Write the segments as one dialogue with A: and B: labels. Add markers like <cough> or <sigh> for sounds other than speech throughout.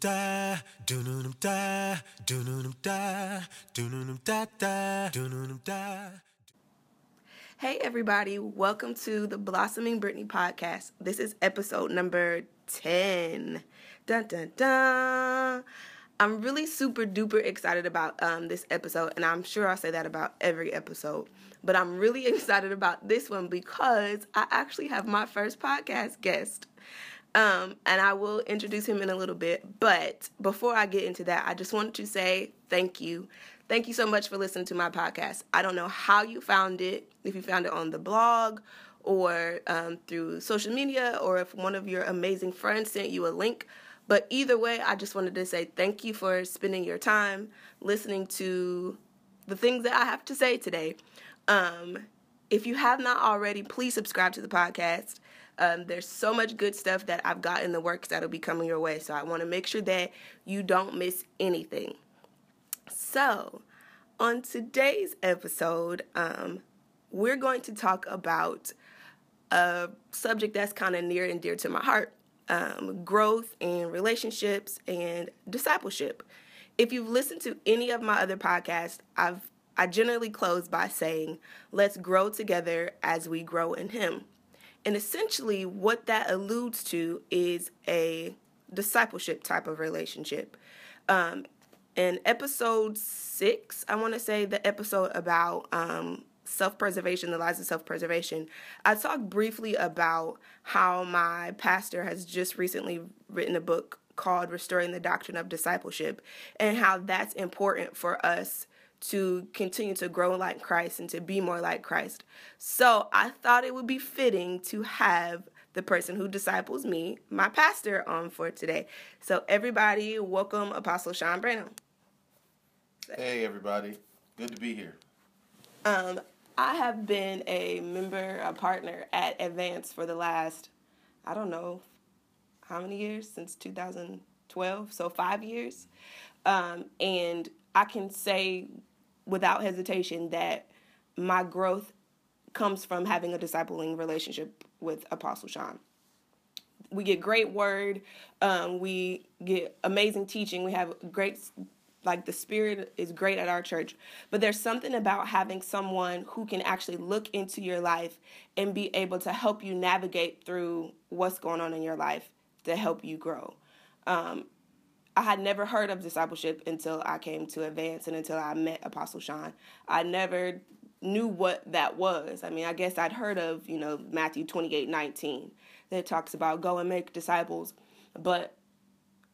A: da, doo-doo-dum da, doo-doo-dum da, doo-doo-dum da da, doo-doo-dum da.
B: Hey, everybody, welcome to the Blossoming Brittany podcast. This is episode number 10. Dun dun dun. I'm really super duper excited about um, this episode, and I'm sure I'll say that about every episode. But I'm really <laughs> excited about this one because I actually have my first podcast guest. Um, and I will introduce him in a little bit. But before I get into that, I just wanted to say thank you. Thank you so much for listening to my podcast. I don't know how you found it, if you found it on the blog or um, through social media, or if one of your amazing friends sent you a link. But either way, I just wanted to say thank you for spending your time listening to the things that I have to say today. Um, if you have not already, please subscribe to the podcast. Um, there's so much good stuff that I've got in the works that'll be coming your way. So I want to make sure that you don't miss anything. So, on today's episode, um, we're going to talk about a subject that's kind of near and dear to my heart um, growth and relationships and discipleship. If you've listened to any of my other podcasts, I've I generally close by saying, let's grow together as we grow in Him. And essentially, what that alludes to is a discipleship type of relationship. Um, in episode six, I want to say the episode about um, self preservation, the lies of self preservation, I talked briefly about how my pastor has just recently written a book called Restoring the Doctrine of Discipleship and how that's important for us to continue to grow like Christ and to be more like Christ. So I thought it would be fitting to have the person who disciples me, my pastor, on for today. So everybody, welcome Apostle Shawn Branham.
C: Hey everybody, good to be here.
B: Um, I have been a member, a partner at Advance for the last, I don't know, how many years since 2012, so five years. Um, and I can say without hesitation that my growth comes from having a discipling relationship with Apostle Shawn. We get great word, um, we get amazing teaching, we have great like the spirit is great at our church but there's something about having someone who can actually look into your life and be able to help you navigate through what's going on in your life to help you grow um, I had never heard of discipleship until I came to Advance and until I met Apostle Shawn. I never knew what that was. I mean, I guess I'd heard of, you know, Matthew 28 19 that talks about go and make disciples. But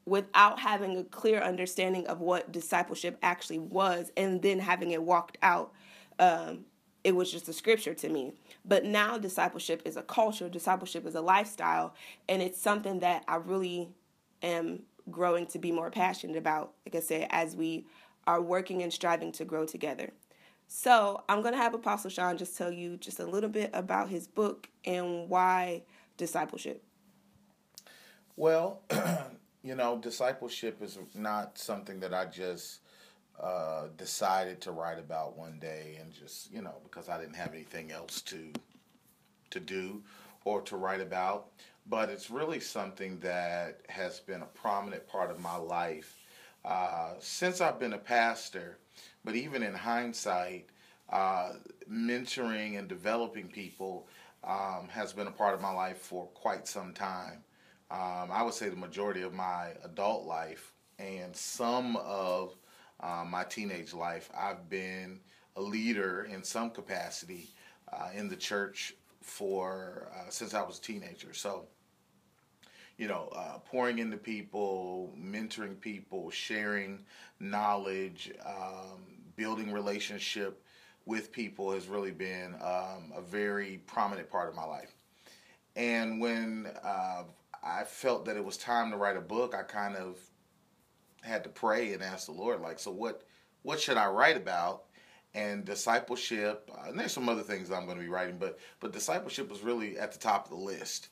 B: without having a clear understanding of what discipleship actually was and then having it walked out, um, it was just a scripture to me. But now discipleship is a culture, discipleship is a lifestyle, and it's something that I really am growing to be more passionate about, like I said, as we are working and striving to grow together. So I'm going to have Apostle Shawn just tell you just a little bit about his book and why discipleship.
C: Well, <clears throat> you know, discipleship is not something that I just uh, decided to write about one day and just, you know, because I didn't have anything else to to do or to write about but it's really something that has been a prominent part of my life uh, since I've been a pastor. But even in hindsight, uh, mentoring and developing people um, has been a part of my life for quite some time. Um, I would say the majority of my adult life and some of uh, my teenage life, I've been a leader in some capacity uh, in the church for uh, since I was a teenager. So you know, uh, pouring into people, mentoring people, sharing knowledge, um, building relationship with people has really been um, a very prominent part of my life. And when uh, I felt that it was time to write a book, I kind of had to pray and ask the Lord, like, so what, what should I write about? And discipleship, uh, and there's some other things I'm going to be writing, but but discipleship was really at the top of the list.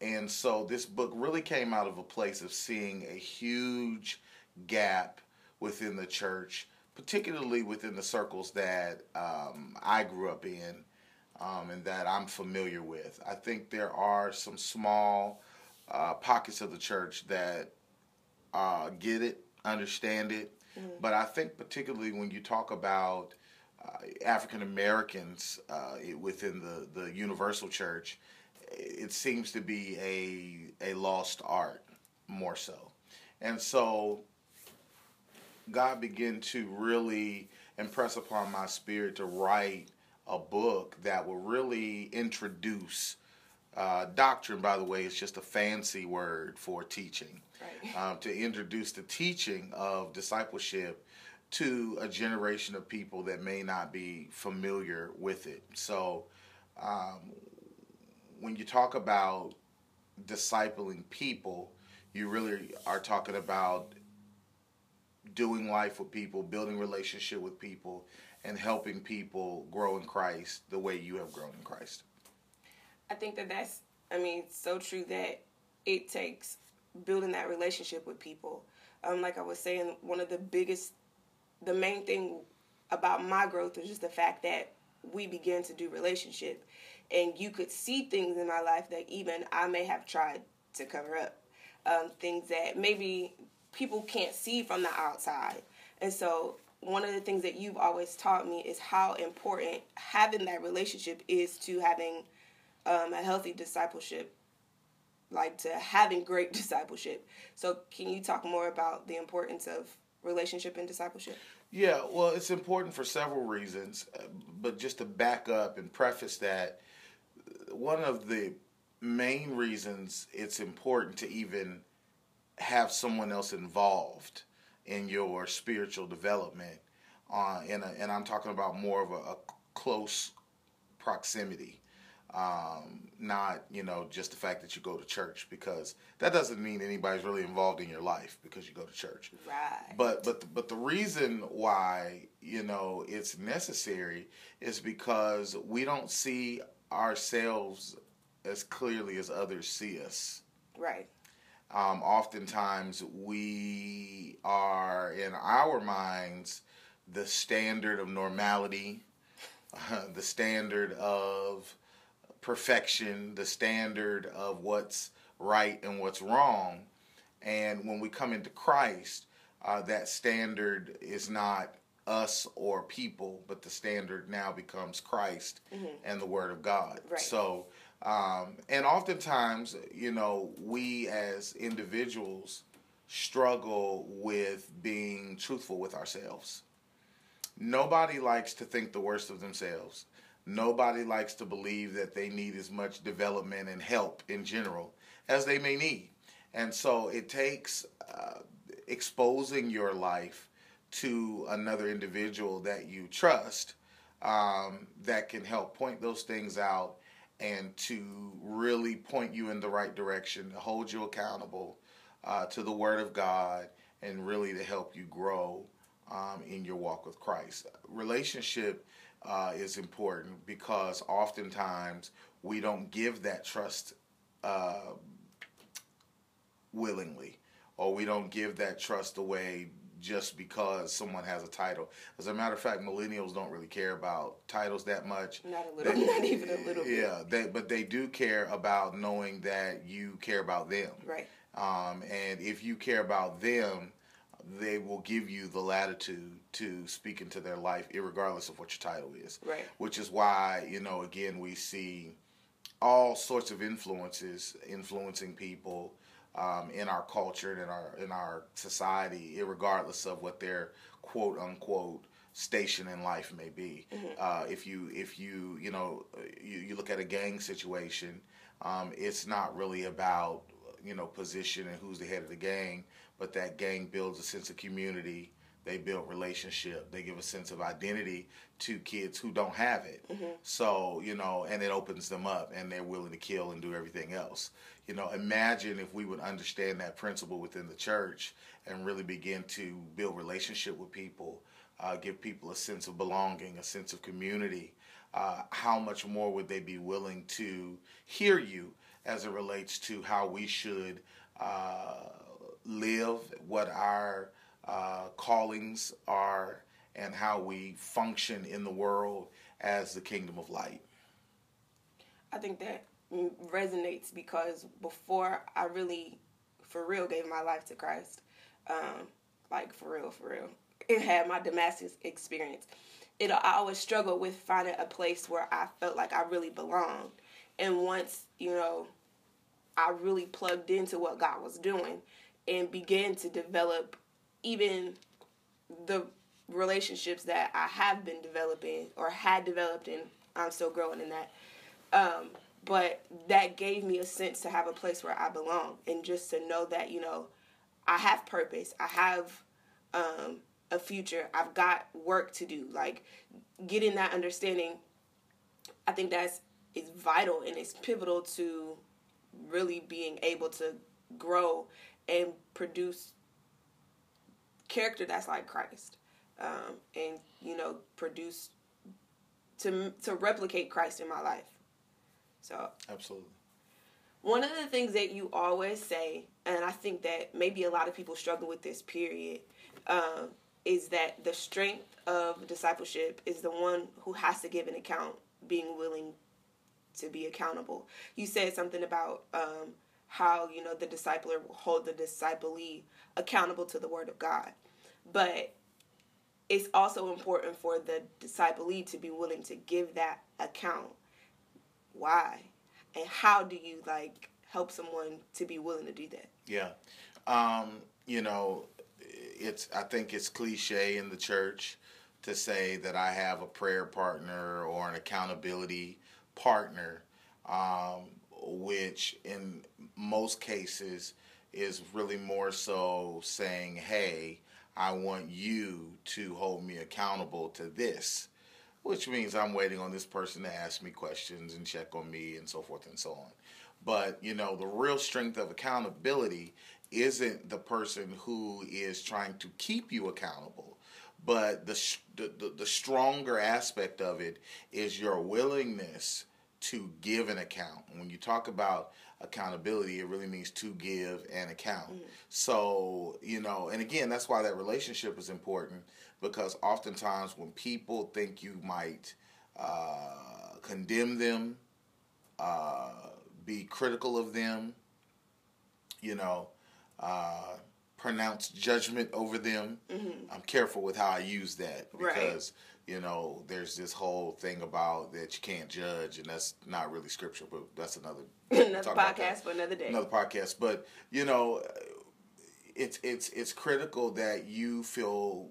C: And so this book really came out of a place of seeing a huge gap within the church, particularly within the circles that um, I grew up in um, and that I'm familiar with. I think there are some small uh, pockets of the church that uh, get it, understand it. But I think particularly when you talk about uh, African Americans uh, within the, the Universal Church, it seems to be a a lost art more so, and so God began to really impress upon my spirit to write a book that will really introduce uh, doctrine. By the way, is just a fancy word for teaching.
B: Right.
C: Um, to introduce the teaching of discipleship to a generation of people that may not be familiar with it. So, um, when you talk about discipling people, you really are talking about doing life with people, building relationship with people, and helping people grow in Christ the way you have grown in Christ.
B: I think that that's, I mean, so true that it takes building that relationship with people. Um, like I was saying, one of the biggest, the main thing about my growth is just the fact that we began to do relationship, and you could see things in my life that even I may have tried to cover up, um, things that maybe people can't see from the outside, and so. One of the things that you've always taught me is how important having that relationship is to having um, a healthy discipleship, like to having great <laughs> discipleship. So, can you talk more about the importance of relationship and discipleship?
C: Yeah, well, it's important for several reasons, uh, but just to back up and preface that, one of the main reasons it's important to even have someone else involved in your spiritual development, uh, and, a, and I'm talking about more of a, a close proximity um, not you know just the fact that you go to church because that doesn't mean anybody's really involved in your life because you go to church
B: Right.
C: but but the, but the reason why you know it's necessary is because we don't see ourselves as clearly as others see us
B: Right.
C: um, oftentimes we are in our minds the standard of normality, <laughs> the standard of perfection, the standard of what's right and what's wrong. And when we come into Christ, uh, that standard is not us or people, but the standard now becomes Christ and the Word of God.
B: Right.
C: So, um, and oftentimes, you know, we as individuals struggle with being truthful with ourselves. Nobody likes to think the worst of themselves. Nobody likes to believe that they need as much development and help in general as they may need. And so it takes uh, exposing your life to another individual that you trust um, that can help point those things out and to really point you in the right direction, hold you accountable uh, to the Word of God, and really to help you grow um, in your walk with Christ. Relationship uh, is important because oftentimes we don't give that trust uh, willingly, or we don't give that trust away just because someone has a title. As a matter of fact, millennials don't really care about titles that much.
B: Not a little,
C: They- <laughs>
B: not even a little bit.
C: Yeah, they, but they do care about knowing that you care about them.
B: Right.
C: Um, and if you care about them, they will give you the latitude to speak into their life, regardless of what your title is.
B: Right.
C: Which is why, you know, again, we see all sorts of influences influencing people um, in our culture and in our in our society, regardless of what their quote unquote station in life may be. Uh, if you if you you know you, you look at a gang situation, um, it's not really about you know position and who's the head of the gang, but that gang builds a sense of community. They build relationship. They give a sense of identity to kids who don't have it. So you know, and it opens them up, and they're willing to kill and do everything else. You know, imagine if we would understand that principle within the church and really begin to build relationship with people, uh, give people a sense of belonging, a sense of community. Uh, how much more would they be willing to hear you as it relates to how we should uh, live, what our uh, callings are, and how we function in the world as the kingdom of light?
B: I think that resonates because before I really, for real, gave my life to Christ, um, like for real, for real, and had my Damascus experience, it I always struggled with finding a place where I felt like I really belonged. And once you know, I really plugged into what God was doing and began to develop even the relationships that I have been developing or had developed, and I'm still growing in that. Um, but that gave me a sense to have a place where I belong and just to know that you know I have purpose. I have um, a future. I've got work to do. Like getting that understanding, I think that's is vital and it's pivotal to really being able to grow and produce character that's like Christ, um, and you know produce to to replicate Christ in my life. So
C: Absolutely.
B: one of the things that you always say, and I think that maybe a lot of people struggle with this period, um, is that the strength of discipleship is the one who has to give an account, being willing to be accountable. You said something about um, how you know the discipler will hold the disciplee accountable to the word of God, but it's also important for the disciplee to be willing to give that account. Why, and how do you like help someone to be willing to do that?
C: Yeah. Um, you know, it's I think it's cliche in the church to say that I have a prayer partner or an accountability partner, um, which in most cases is really more so saying, hey, I want you to hold me accountable to this, which means I'm waiting on this person to ask me questions and check on me and so forth and so on. But, you know, the real strength of accountability isn't the person who is trying to keep you accountable but the, the the stronger aspect of it is your willingness to give an account. When you talk about accountability, it really means to give an account. Mm-hmm. So, you know, and again, that's why that relationship is important because oftentimes when people think you might uh, condemn them, uh, be critical of them, you know, uh, pronounce judgment over them. Mm-hmm. I'm careful with how I use that because right. You know there's this whole thing about that you can't judge, and that's not really scripture, but that's another <laughs>
B: another podcast for another day.
C: Another podcast, but you know, it's it's it's critical that you feel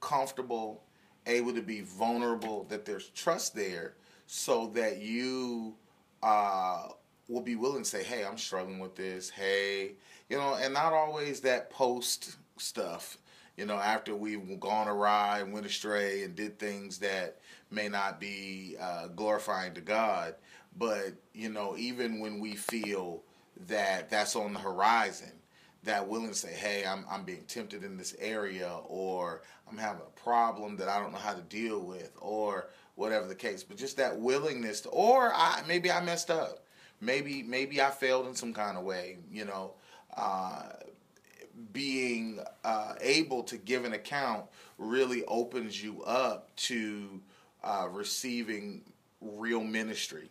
C: comfortable, able to be vulnerable, that there's trust there, so that you uh, will be willing to say, "Hey, I'm struggling with this. Hey." you know, and not always that post stuff. You know, after we've gone awry and went astray and did things that may not be uh, glorifying to God, but you know, even when we feel that that's on the horizon, that willing to say, "Hey, I'm I'm being tempted in this area," or "I'm having a problem that I don't know how to deal with," or whatever the case. But just that willingness to, or I maybe I messed up, maybe maybe I failed in some kind of way, you know uh, being uh, able to give an account really opens you up to uh, receiving real ministry.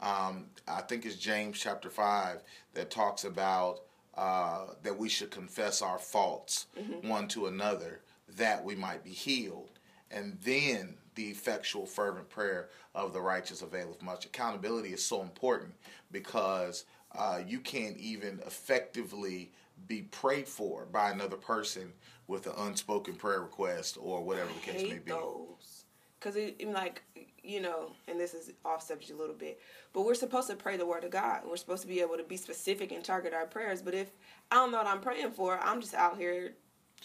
C: Um, I think it's James chapter 5 that talks about uh, that we should confess our faults mm-hmm. one to another that we might be healed. And then the effectual, fervent prayer of the righteous availeth much. Accountability is so important because uh, you can't even effectively be prayed for by another person with an unspoken prayer request or whatever the case may be.
B: Those. Because it, like, you know, and this is off subject a little bit, but we're supposed to pray the word of God. We're supposed to be able to be specific and target our prayers. But if I don't know what I'm praying for, I'm just out here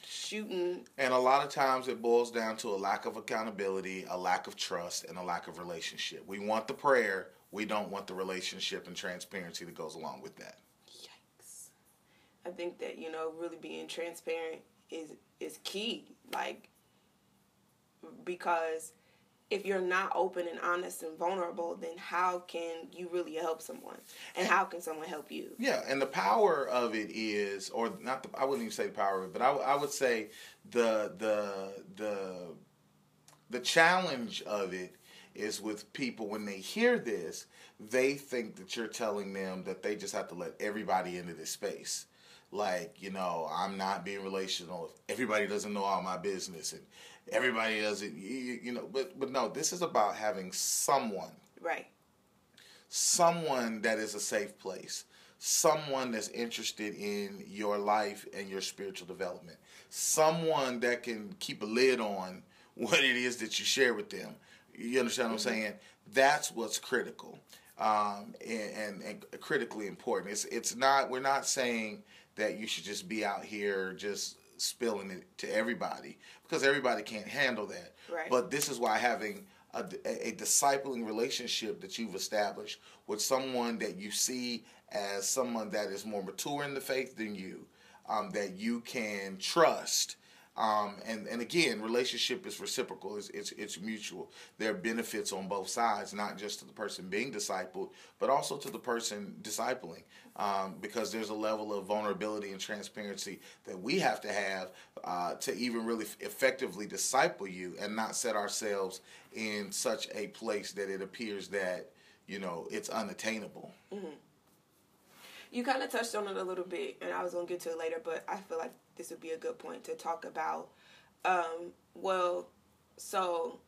B: shooting.
C: And a lot of times it boils down to a lack of accountability, a lack of trust, and a lack of relationship. We want the prayer, we don't want the relationship and transparency that goes along with that.
B: I think that, you know, really being transparent is is key. Like because if you're not open and honest and vulnerable, then how can you really help someone? And how can someone help you?
C: Yeah, and the power of it is, or not the, I wouldn't even say the power of it, but I, I would say the the the the challenge of it is with people when they hear this, they think that you're telling them that they just have to let everybody into this space. Like you know I'm not being relational. Everybody doesn't know all my business, and everybody doesn't. You, you know, but but no, this is about having someone,
B: Right.
C: someone that is a safe place, someone that's interested in your life and your spiritual development, someone that can keep a lid on what it is that you share with them. You understand what I'm saying? That's what's critical um, and, and, and critically important. It's it's not. We're not saying that you should just be out here just spilling it to everybody because everybody can't handle that.
B: Right.
C: But this is why having a, a, discipling relationship that you've established with someone that you see as someone that is more mature in the faith than you, um, that you can trust. Um, and, and again, relationship is reciprocal. It's, it's, it's mutual. There are benefits on both sides, not just to the person being discipled, but also to the person discipling. Um, because there's a level of vulnerability and transparency that we have to have uh, to even really effectively disciple you and not set ourselves in such a place that it appears that, you know, it's unattainable.
B: You kind of touched on it a little bit, and I was going to get to it later, but I feel like this would be a good point to talk about. Um, well, so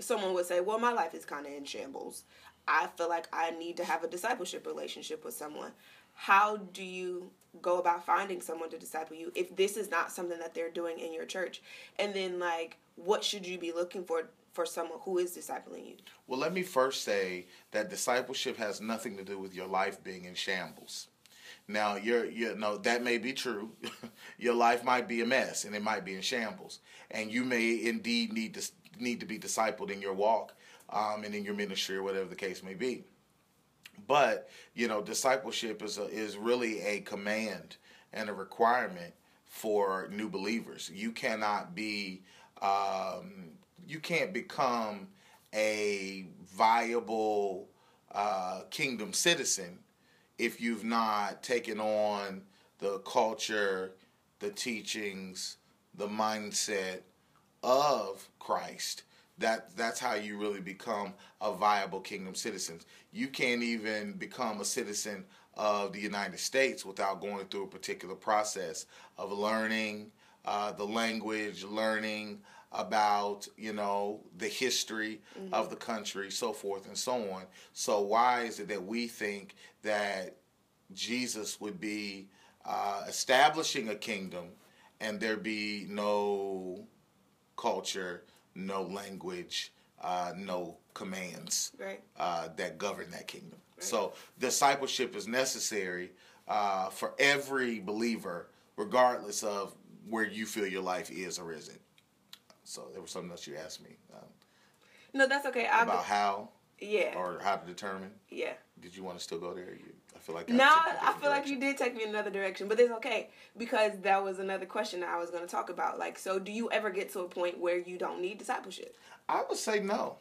B: someone would say, Well, my life is kind of in shambles. I feel like I need to have a discipleship relationship with someone. How do you go about finding someone to disciple you if this is not something that they're doing in your church? And then, like, what should you be looking for for someone who is discipling you?
C: Well, let me first say that discipleship has nothing to do with your life being in shambles. Now, you're, you know, that may be true. <laughs> your life might be a mess and it might be in shambles. And you may indeed need to, need to be discipled in your walk um, and in your ministry or whatever the case may be. But, you know, discipleship is, a, is really a command and a requirement for new believers. You cannot be, um, you can't become a viable uh, kingdom citizen if you've not taken on the culture, the teachings, the mindset of Christ. That that's how you really become a viable kingdom citizen. You can't even become a citizen of the United States without going through a particular process of learning uh, the language, learning about you know the history mm-hmm. of the country, so forth and so on. So why is it that we think that Jesus would be uh, establishing a kingdom and there be no culture, no language, uh, no commands
B: right.
C: uh, that govern that kingdom. Right. So discipleship is necessary uh, for every believer, regardless of where you feel your life is or isn't. So there was something else you asked me. Um,
B: no, that's okay.
C: About how.
B: Yeah.
C: Or how to determine.
B: Yeah.
C: Did you want to still go there? You, I feel like.
B: No, I feel direction. like you did take me in another direction, but it's okay because that was another question I was going to talk about. Like, so do you ever get to a point where you don't need discipleship?
C: I would say no.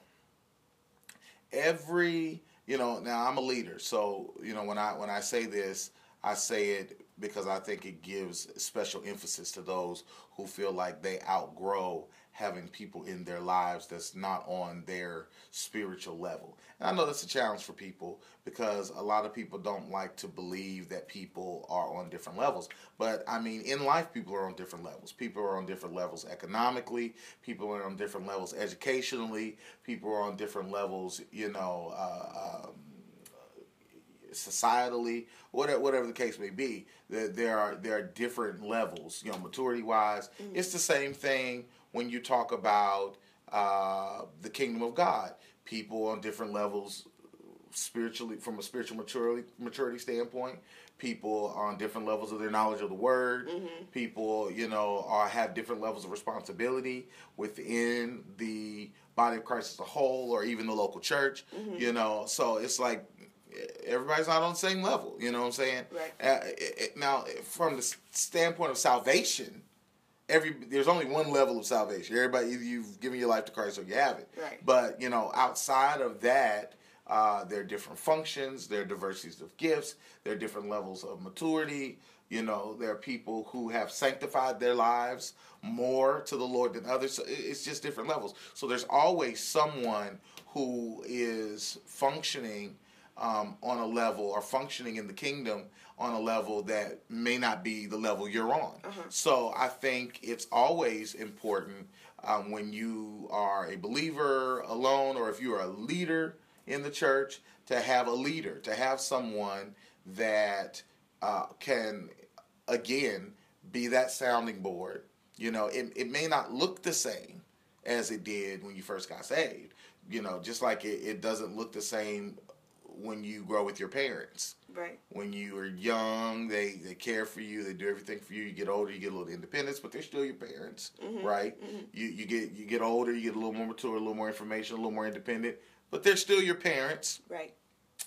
C: Every, you know, now I'm a leader, so you know when I when I say this, I say it because I think it gives special emphasis to those who feel like they outgrow having people in their lives that's not on their spiritual level. And I know that's a challenge for people because a lot of people don't like to believe that people are on different levels. But I mean, in life, people are on different levels. People are on different levels economically, people are on different levels educationally, people are on different levels, you know. Uh, um, societally, whatever whatever the case may be, there, there are there are different levels. You know, maturity wise, mm-hmm. it's the same thing when you talk about uh, the kingdom of God. People on different levels, spiritually from a spiritual maturity maturity standpoint. People on different levels of their knowledge of the word. Mm-hmm. People, you know, are have different levels of responsibility within the body of Christ as a whole, or even the local church. Mm-hmm. You know, so it's like everybody's not on the same level. You know what I'm saying?
B: Right.
C: Uh, it, it, now, from the standpoint of salvation, every there's only one level of salvation. Everybody, either you've given your life to Christ or you haven't.
B: Right.
C: But you know, outside of that, uh, there are different functions. There are diversities of gifts. There are different levels of maturity. You know, there are people who have sanctified their lives more to the Lord than others. So it's just different levels. So there's always someone who is functioning um, on a level or functioning in the kingdom on a level that may not be the level you're on.
B: Uh-huh.
C: So I think it's always important um, when you are a believer alone or if you are a leader in the church to have a leader, to have someone that uh, can, again, be that sounding board. You know, it, it may not look the same as it did when you first got saved. You know, just like it, it doesn't look the same when you grow with your parents.
B: Right.
C: When you are young, they, they care for you, they do everything for you. You get older, you get a little independence, but they're still your parents, mm-hmm. right? Mm-hmm. You you get you get older, you get a little more mature, a little more information, a little more independent, but they're still your parents,
B: Right.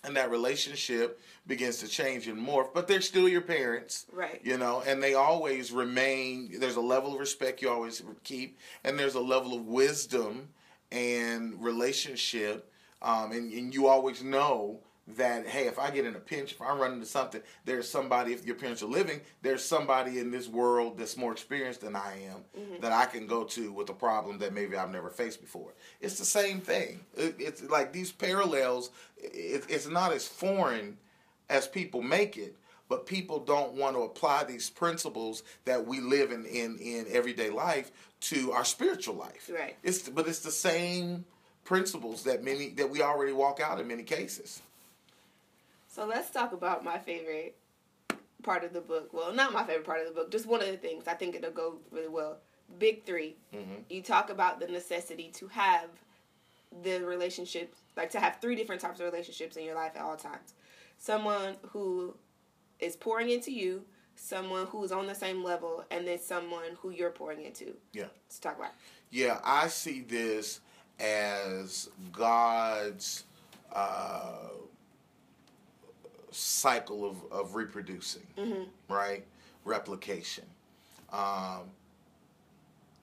C: and that relationship begins to change and morph, but they're still your parents.
B: Right.
C: You know, and they always remain there's a level of respect you always keep, and there's a level of wisdom and relationship. Um, and, and you always know that hey, if I get in a pinch, if I run into something, there's somebody. If your parents are living, there's somebody in this world that's more experienced than I am that I can go to with a problem that maybe I've never faced before. It's the same thing. It, it's like these parallels. It, it's not as foreign as people make it, but people don't want to apply these principles that we live in in, in everyday life to our spiritual life.
B: Right.
C: It's but it's the same principles that many that we already walk out in many cases.
B: So let's talk about my favorite part of the book. Well, not my favorite part of the book, just one of the things. I think it'll go really well. Big 3 mm-hmm. You talk about the necessity to have the relationships, like to have three different types of relationships in your life at all times. Someone who is pouring into you, someone who's on the same level, and then someone who you're pouring into.
C: Yeah.
B: Let's talk about.
C: Yeah, I see this as God's uh, cycle of, of reproducing, right? Replication. Um,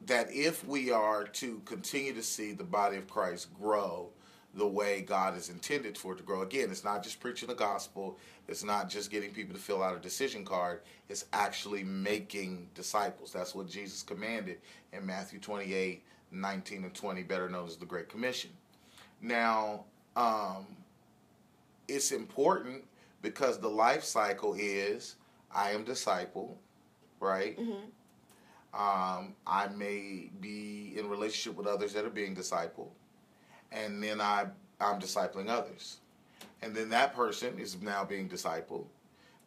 C: that if we are to continue to see the body of Christ grow the way God is intended for it to grow, again, it's not just preaching the gospel, it's not just getting people to fill out a decision card, it's actually making disciples. That's what Jesus commanded in Matthew 28 19 and 20, better known as the Great Commission. Now, um, it's important because the life cycle is I am disciple, right? Um, I may be in relationship with others that are being discipled, and then I I'm discipling others, and then that person is now being discipled.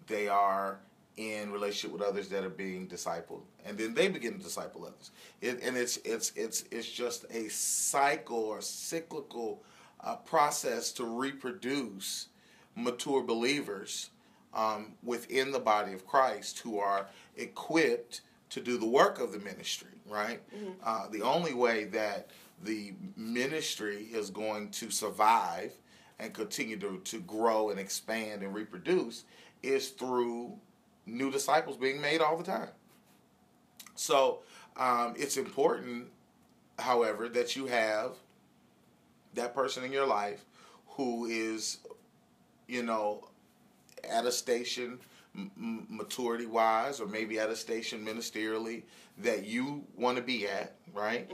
C: They are in relationship with others that are being discipled, and then they begin to disciple others. It, and it's it's it's it's just a cycle or cyclical uh, process to reproduce mature believers um, within the body of Christ who are equipped to do the work of the ministry, right? Uh, the only way that the ministry is going to survive and continue to, to grow and expand and reproduce is through new disciples being made all the time. So um, it's important, however, that you have that person in your life who is, you know, at a station m- maturity wise or maybe at a station ministerially that you want to be at, right?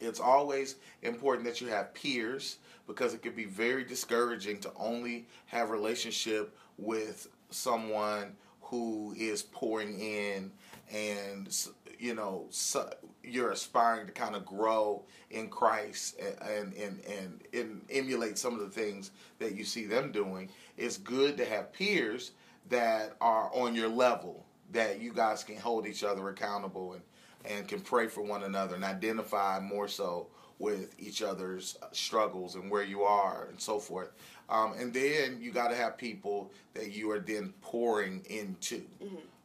C: It's always important that you have peers because it can be very discouraging to only have relationship with someone who is pouring in and you know so you're aspiring to kind of grow in Christ and and, and and emulate some of the things that you see them doing. It's good to have peers that are on your level that you guys can hold each other accountable and and can pray for one another and identify more so with each other's uh, struggles and where you are and so forth. Um, and then you got to have people that you are then pouring into,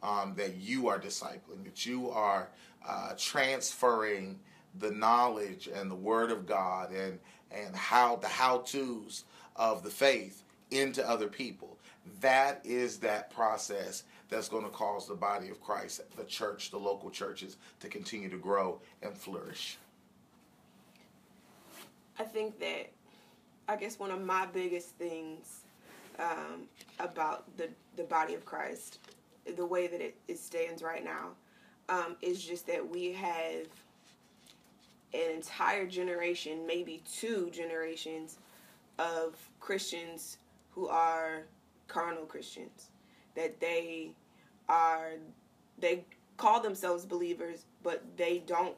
C: um, that you are discipling, that you are uh, transferring the knowledge and the Word of God and and how the how tos of the faith into other people. That is that process that's going to cause the body of Christ, the church, the local churches, to continue to grow and flourish.
B: I think that I guess one of my biggest things um, about the the body of Christ, the way that it, it stands right now, um, is just that we have an entire generation, maybe two generations, of Christians who are carnal Christians, that they are they call themselves believers, but they don't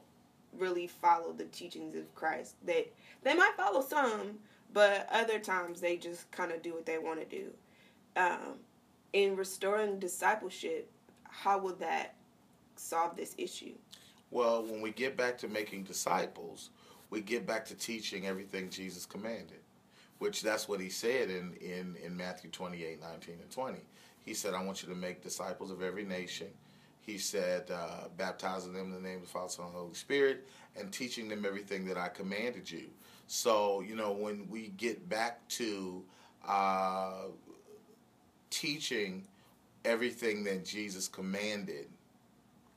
B: really follow the teachings of Christ. They they might follow some, but other times they just kind of do what they want to do. Um, in restoring discipleship, how will that solve this issue?
C: Well, when we get back to making disciples, we get back to teaching everything Jesus commanded, which that's what he said in, in, in Matthew 28 19 and 20. He said, I want you to make disciples of every nation. He said, uh, baptizing them in the name of the Father, Son, and Holy Spirit, and teaching them everything that I commanded you. So, you know, when we get back to uh, teaching everything that Jesus commanded,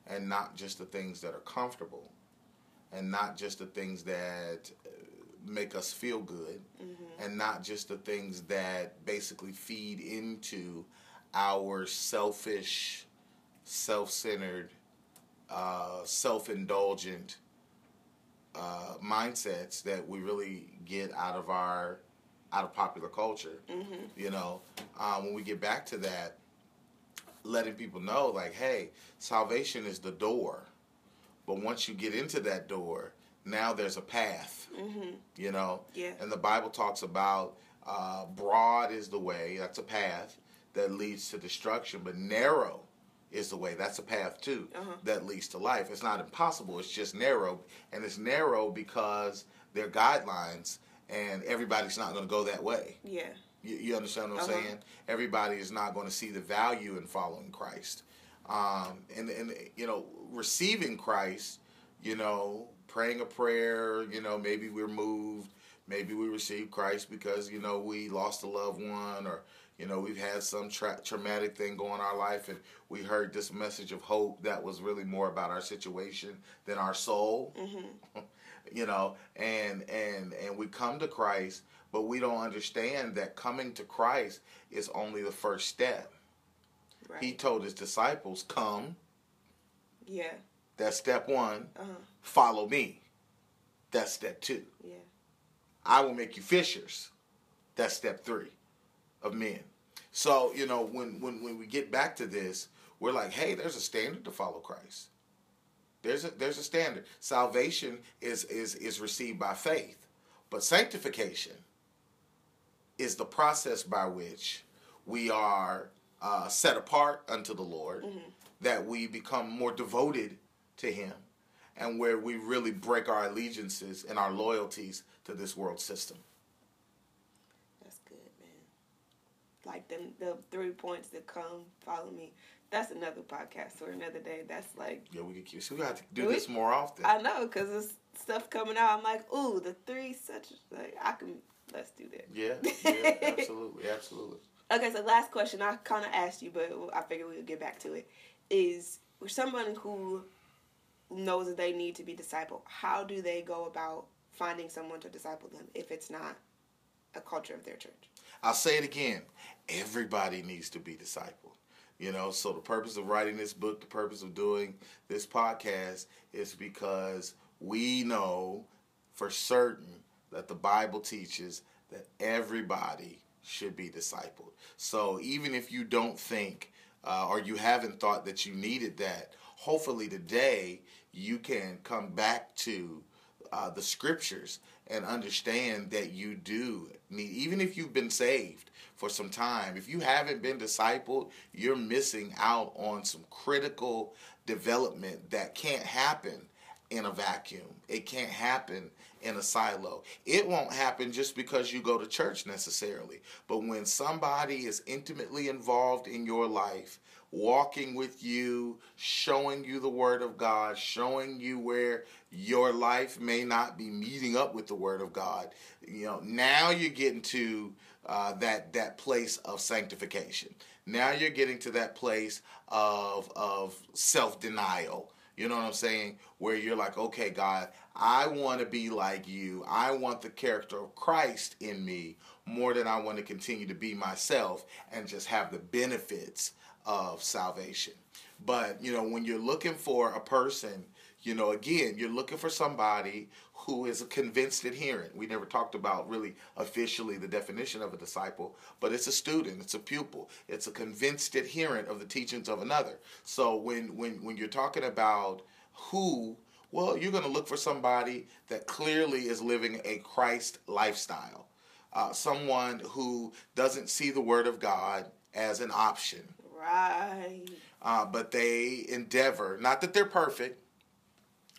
C: and not just the things that are comfortable, and not just the things that uh, make us feel good, mm-hmm. and not just the things that basically feed into our selfish, self centered, uh, self indulgent uh, mindsets that we really get out of our out of popular culture. Mm-hmm. You know, um, when we get back to that, letting people know, like, hey, salvation is the door, but once you get into that door, now there's a path. Mm-hmm. You know,
B: yeah.
C: And the Bible talks about uh, broad is the way. That's a path that leads to destruction, but narrow is the way. That's a path too uh-huh. that leads to life. It's not impossible. It's just narrow, and it's narrow because there are guidelines, and everybody's not going to go that way.
B: Yeah.
C: You, you understand what I'm uh-huh. saying? Everybody is not going to see the value in following Christ, um, and and you know, receiving Christ. You know, praying a prayer. You know, maybe we're moved. Maybe we received Christ because you know we lost a loved one or you know, we've had some tra- traumatic thing go in our life, and we heard this message of hope that was really more about our situation than our soul. Mm-hmm. <laughs> you know, and and and we come to Christ, but we don't understand that coming to Christ is only the first step. Right. He told his disciples, "Come."
B: Yeah.
C: That's step one. Uh-huh. Follow me. That's step two.
B: Yeah.
C: I will make you fishers. That's step three of men. So, you know, when, when, when we get back to this, we're like, hey, there's a standard to follow Christ. There's a there's a standard. Salvation is is is received by faith, but sanctification is the process by which we are uh, set apart unto the Lord, mm-hmm. that we become more devoted to Him, and where we really break our allegiances and our loyalties to this world system.
B: Like them the three points that come follow me. That's another podcast or another day. That's like
C: yeah, we can so we got to do we, this more often.
B: I know because there's stuff coming out. I'm like, ooh, the three such like I can let's do that.
C: Yeah, <laughs> yeah, absolutely, absolutely.
B: Okay, so last question I kind of asked you, but I figured we would get back to it. Is someone who knows that they need to be discipled, how do they go about finding someone to disciple them if it's not a culture of their church?
C: I'll say it again. Everybody needs to be discipled. You know, so the purpose of writing this book, the purpose of doing this podcast is because we know for certain that the Bible teaches that everybody should be discipled. So even if you don't think uh, or you haven't thought that you needed that, hopefully today you can come back to uh, the scriptures and understand that you do need, even if you've been saved for some time, if you haven't been discipled, you're missing out on some critical development that can't happen in a vacuum. It can't happen in a silo. It won't happen just because you go to church necessarily. But when somebody is intimately involved in your life, walking with you, showing you the Word of God, showing you where your life may not be meeting up with the Word of God. You know, now you're getting to uh, that that place of sanctification. Now you're getting to that place of of self denial. You know what I'm saying? Where you're like, okay, God, I want to be like you. I want the character of Christ in me more than I want to continue to be myself and just have the benefits of salvation. But you know, when you're looking for a person, you know, again, you're looking for somebody who is a convinced adherent. We never talked about really officially the definition of a disciple, but it's a student, it's a pupil, it's a convinced adherent of the teachings of another. So when when when you're talking about who well, you're going to look for somebody that clearly is living a Christ lifestyle. Uh, someone who doesn't see the Word of God as an option.
B: Right.
C: Uh, but they endeavor, not that they're perfect,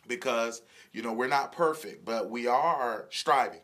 C: because, you know, we're not perfect, but we are striving.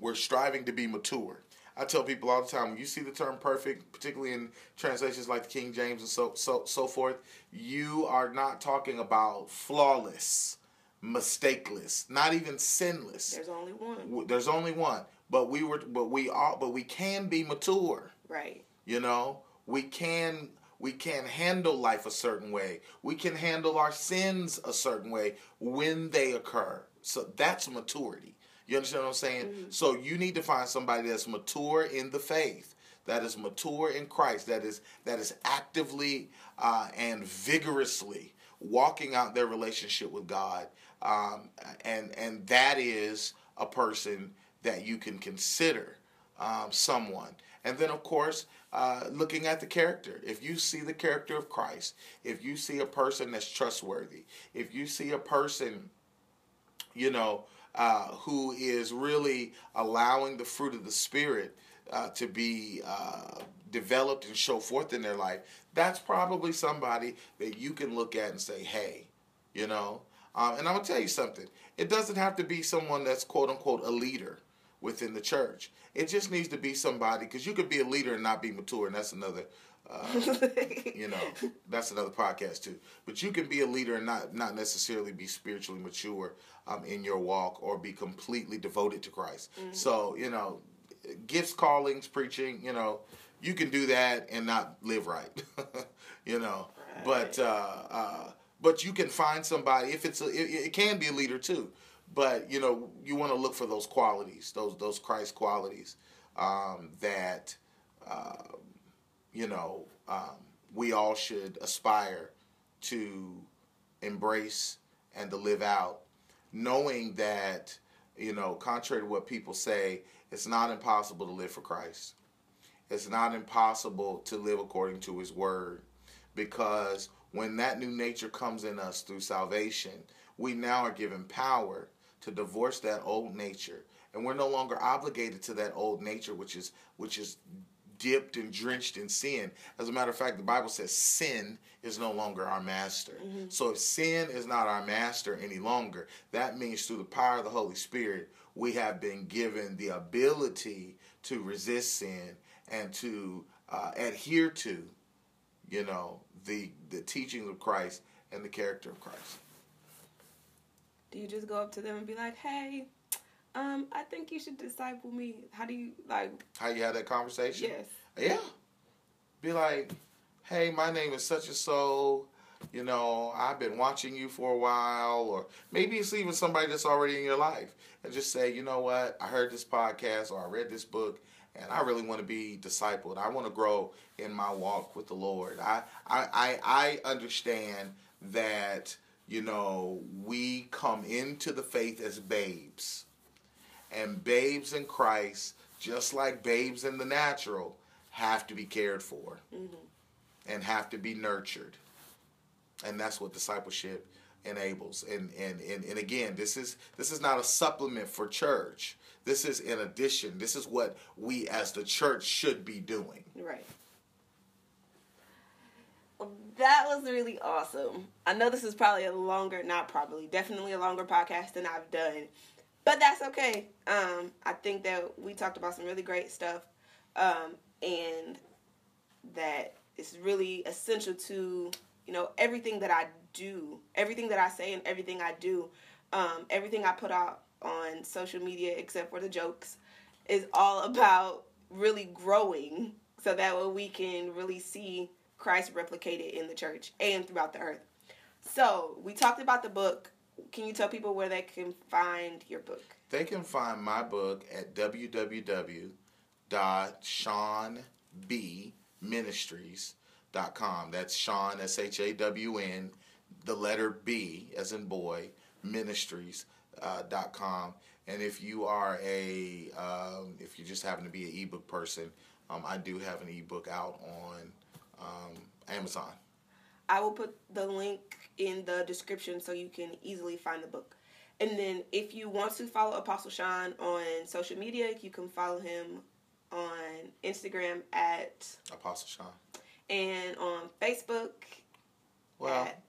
C: We're striving to be mature. I tell people all the time when you see the term perfect, particularly in translations like the King James and so so so forth, you are not talking about flawless, mistakeless, not even sinless.
B: There's only one.
C: There's only one. But we were but we are but we can be mature.
B: Right.
C: You know, we can we can handle life a certain way. We can handle our sins a certain way when they occur. So that's maturity. You understand what I'm saying? Mm-hmm. So you need to find somebody that's mature in the faith, that is mature in Christ, that is that is actively uh, and vigorously walking out their relationship with God, um, and and that is a person that you can consider um, someone. And then, of course, uh, looking at the character. If you see the character of Christ, if you see a person that's trustworthy, if you see a person, you know, uh, who is really allowing the fruit of the Spirit uh, to be uh, developed and show forth in their life, that's probably somebody that you can look at and say, hey, you know. Um, and I'm going to tell you something. It doesn't have to be someone that's quote unquote a leader within the church. It just needs to be somebody because you could be a leader and not be mature, and that's another uh, <laughs> you know, <laughs> that's another podcast too. But you can be a leader and not not necessarily be spiritually mature um, in your walk or be completely devoted to Christ. Mm-hmm. So you know, gifts, callings, preaching. You know, you can do that and not live right. <laughs> you know, right. but uh, uh, but you can find somebody if it's a, it, it can be a leader too. But you know, you want to look for those qualities, those those Christ qualities um, that. Uh, you know, um, we all should aspire to embrace and to live out, knowing that, you know, contrary to what people say, it's not impossible to live for Christ. It's not impossible to live according to His Word because when that new nature comes in us through salvation, we now are given power to divorce that old nature and we're no longer obligated to that old nature which is which is dipped and drenched in sin. As a matter of fact, the Bible says sin is no longer our master. Mm-hmm. So if sin is not our master any longer, that means through the power of the Holy Spirit, we have been given the ability to resist sin and to uh, adhere to, you know, the the teachings of Christ and the character of Christ.
B: Do you just go up to them and be like, "Hey, um, I think you should disciple me. How do you like?
C: How you have that conversation?
B: Yes.
C: Yeah. Be like, hey, my name is such and so. You know, I've been watching you for a while, or maybe it's even somebody that's already in your life, and just say, you know what, I heard this podcast or I read this book, and I really want to be discipled. I want to grow in my walk with the Lord. I I I, I understand that you know we come into the faith as babes and babes in Christ, just like babes in the natural, have to be cared for mm-hmm. and have to be nurtured. And that's what discipleship enables. And, and and and again, this is this is not a supplement for church. This is in addition. This is what we as the church should be doing.
B: Right. that was really awesome. I know this is probably a longer, not probably, definitely a longer podcast than I've done but that's okay. Um, I think that we talked about some really great stuff, um, and that it's really essential to you know everything that I do, everything that I say, and everything I do, um, everything I put out on social media, except for the jokes, is all <laughs> about really growing, so that way we can really see Christ replicated in the church and throughout the earth. So we talked about the book can you tell people where they can find your book?
C: They can find my book at www.shawnbministries.com ministries.com. That's Shawn, S H A W N, the letter B, as in boy, ministries.com. And if you are a, um, if you just happen to be an ebook person, um, I do have an ebook out on um, Amazon.
B: I will put the link in the description so you can easily find the book. And then if you want to follow Apostle Shawn on social media, you can follow him on Instagram at
C: Apostle Shawn
B: and on Facebook.
C: Well,
B: at-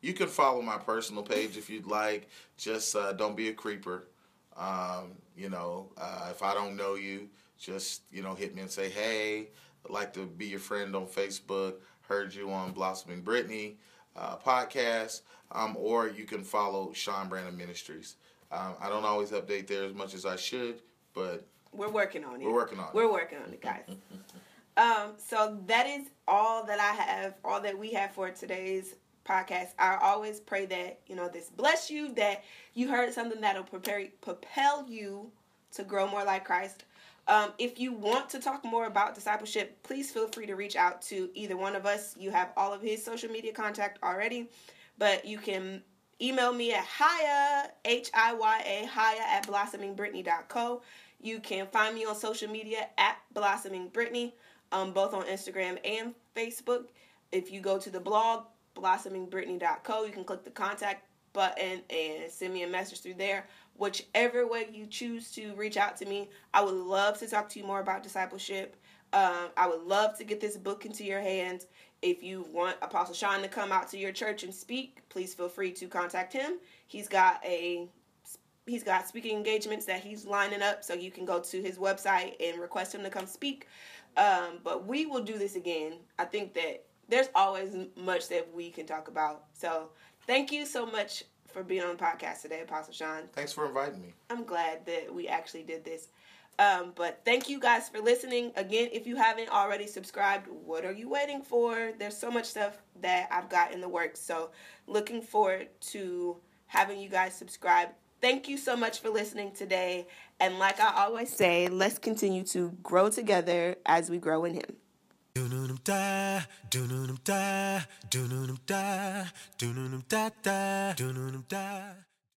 C: you can follow my personal page if you'd like. Just uh, don't be a creeper. Um, you know, uh, if I don't know you, just you know, hit me and say, "Hey, I'd like to be your friend on Facebook. Heard you on Blossoming Brittany uh, podcast." Um, or you can follow Shawn Branham Ministries. Um, I don't always update there as much as I should, but
B: We're working on it.
C: we're working on it.
B: We're working on it, guys. <laughs> um, so that is all that I have, all that we have for today's podcast. I always pray that you know this bless you, that you heard something that'll prepare propel you to grow more like Christ. Um, if you want to talk more about discipleship, please feel free to reach out to either one of us. You have all of his social media contact already, but you can email me at Hiya, H I Y A, Hiya at blossomingbrittany.co. You can find me on social media at Blossoming Brittany, um, both on Instagram and Facebook. If you go to the blog, blossomingbrittany.co, you can click the contact button and send me a message through there. Whichever way you choose to reach out to me, I would love to talk to you more about discipleship. Um, I would love to get this book into your hands. If you want Apostle Shawn to come out to your church and speak, please feel free to contact him. He's got a he's got speaking engagements that he's lining up, so you can go to his website and request him to come speak. Um, but we will do this again. I think that there's always much that we can talk about. So thank you so much for being on the podcast today, Apostle Shawn.
C: Thanks for inviting me.
B: I'm glad that we actually did this. Um, but thank you guys for listening. Again, if you haven't already subscribed, what are you waiting for? There's so much stuff that I've got in the works. So looking forward to having you guys subscribe. Thank you so much for listening today. And like I always say, let's continue to grow together as we grow in Him.
A: Do-dum da, do-dum da, do-dum da, do-dum da da, do-dum da.